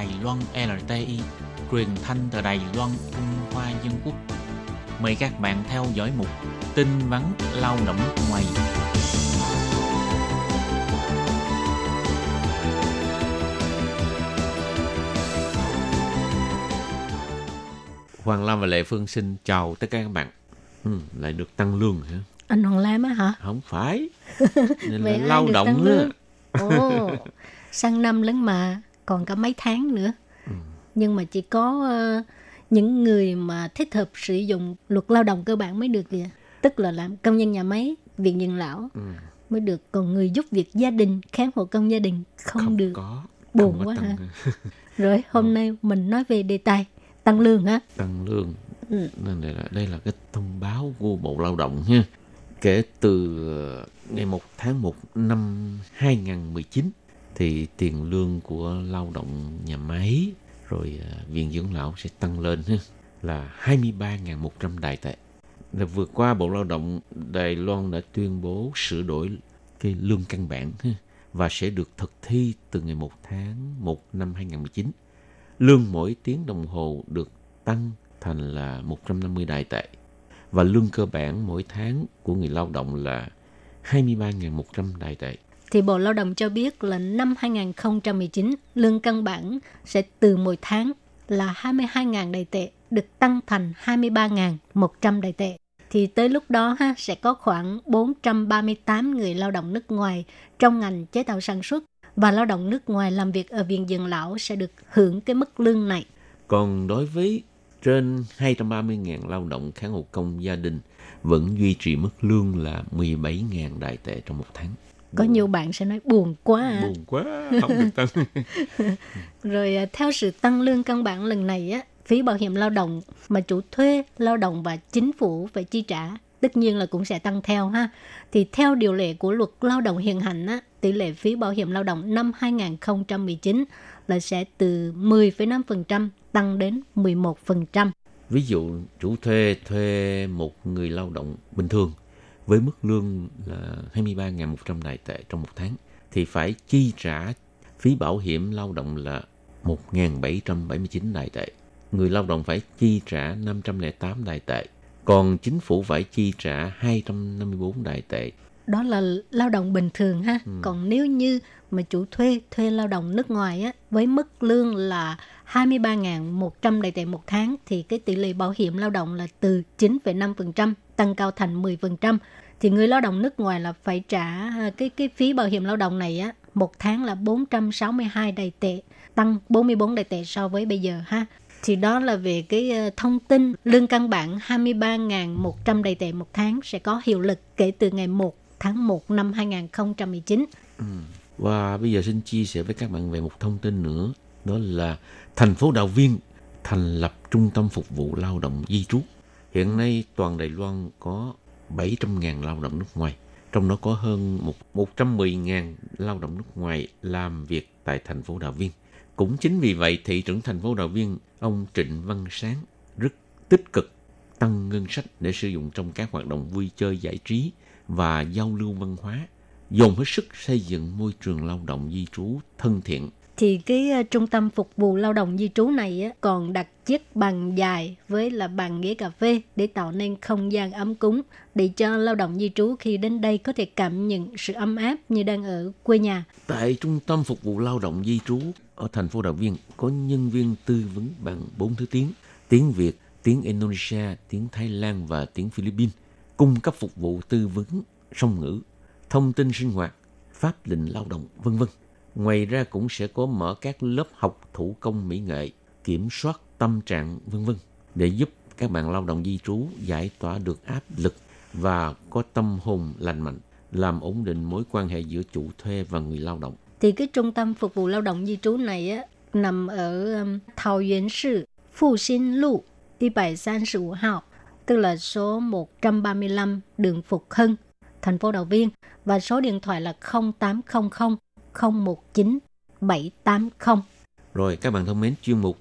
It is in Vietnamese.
Đài Loan LTI, truyền thanh từ Đài Loan Trung Hoa Dân Quốc. Mời các bạn theo dõi mục tin vắn lao động ngoài. Hoàng Lam và Lệ Phương xin chào tất cả các bạn. Ừ, lại được tăng lương hả? Anh Hoàng Lam á hả? Không phải. Nên là lao động lương? á. Ồ, sang năm lắm mà, còn cả mấy tháng nữa. Ừ. Nhưng mà chỉ có ờ, những người mà thích hợp sử dụng luật lao động cơ bản mới được kìa. Tức là làm công nhân nhà máy, viện dưỡng lão Ừ, mới được. Còn người giúp việc gia đình, khám hộ công gia đình không, không được. có. Buồn không quá ha. Rồi hôm nay mình nói về đề tài tăng lương ha. tăng lương. Ừ. Nên đây là, đây là cái thông báo của Bộ Lao động ha. Kể từ ờ, ngày 1 tháng 1 năm 2019 thì tiền lương của lao động nhà máy, rồi à, viện dưỡng lão sẽ tăng lên là 23.100 đài tệ. Là vừa qua Bộ Lao động Đài Loan đã tuyên bố sửa đổi cái lương căn bản và sẽ được thực thi từ ngày 1 tháng 1 năm 2019. Lương mỗi tiếng đồng hồ được tăng thành là 150 đài tệ, và lương cơ bản mỗi tháng của người lao động là 23.100 đài tệ. Thì Bộ Lao động cho biết là năm 2019, lương căn bản sẽ từ mỗi tháng là 22.000 đại tệ, được tăng thành 23.100 đại tệ. Thì tới lúc đó ha, sẽ có khoảng 438 người lao động nước ngoài trong ngành chế tạo sản xuất và lao động nước ngoài làm việc ở viện dưỡng lão sẽ được hưởng cái mức lương này. Còn đối với trên 230.000 lao động kháng hộ công gia đình vẫn duy trì mức lương là 17.000 đại tệ trong một tháng. Có nhiều bạn sẽ nói buồn quá à. Buồn quá, không được tăng. Rồi à, theo sự tăng lương căn bản lần này á, phí bảo hiểm lao động mà chủ thuê, lao động và chính phủ phải chi trả tất nhiên là cũng sẽ tăng theo ha. Thì theo điều lệ của luật lao động hiện hành á, tỷ lệ phí bảo hiểm lao động năm 2019 là sẽ từ 10,5% tăng đến 11%. Ví dụ chủ thuê thuê một người lao động bình thường với mức lương là 23.100 đài tệ trong một tháng thì phải chi trả phí bảo hiểm lao động là 1.779 đài tệ. Người lao động phải chi trả 508 đài tệ. Còn chính phủ phải chi trả 254 đài tệ. Đó là lao động bình thường ha. Còn nếu như mà chủ thuê thuê lao động nước ngoài á với mức lương là 23.100 đài tệ một tháng thì cái tỷ lệ bảo hiểm lao động là từ 9,5% tăng cao thành 10%. Thì người lao động nước ngoài là phải trả à, cái cái phí bảo hiểm lao động này á một tháng là 462 đài tệ, tăng 44 đài tệ so với bây giờ ha. Thì đó là về cái à, thông tin lương căn bản 23.100 đài tệ một tháng sẽ có hiệu lực kể từ ngày 1 tháng 1 năm 2019. Ừ. Và bây giờ xin chia sẻ với các bạn về một thông tin nữa. Đó là thành phố Đào Viên thành lập trung tâm phục vụ lao động di trú. Hiện nay toàn Đài Loan có 700.000 lao động nước ngoài. Trong đó có hơn 110.000 lao động nước ngoài làm việc tại thành phố Đào Viên. Cũng chính vì vậy, thị trưởng thành phố Đào Viên, ông Trịnh Văn Sáng rất tích cực tăng ngân sách để sử dụng trong các hoạt động vui chơi giải trí và giao lưu văn hóa, dồn hết sức xây dựng môi trường lao động di trú thân thiện. Thì cái ờ, trung tâm phục vụ lao động di trú này còn đặt chiếc bàn dài với là bàn ghế cà phê để tạo nên không gian ấm cúng để cho lao động di trú khi đến đây có thể cảm nhận sự ấm áp như đang ở quê nhà. Tại trung tâm phục vụ lao động di trú ở thành phố Đạo Viên có nhân viên tư vấn bằng bốn thứ tiếng, tiếng Việt, tiếng Indonesia, tiếng Thái Lan và tiếng Philippines, cung cấp phục vụ tư vấn song ngữ, thông tin sinh hoạt, pháp lệnh lao động, vân vân. Ngoài ra cũng sẽ có mở các lớp học thủ công mỹ nghệ, kiểm soát tâm trạng, vân vân để giúp các bạn lao động di trú giải tỏa được áp lực và có tâm hồn lành mạnh, làm ổn định mối quan hệ giữa chủ thuê và người lao động. Thì cái trung tâm phục vụ lao động di trú này á, nằm ở um, Thảo Yến Sư, Phụ Sinh Lụ, 135号, tức là số 135 đường Phục Hưng, thành phố Đào Viên và số điện thoại là 0800 019 780. Rồi các bạn thân mến, chuyên mục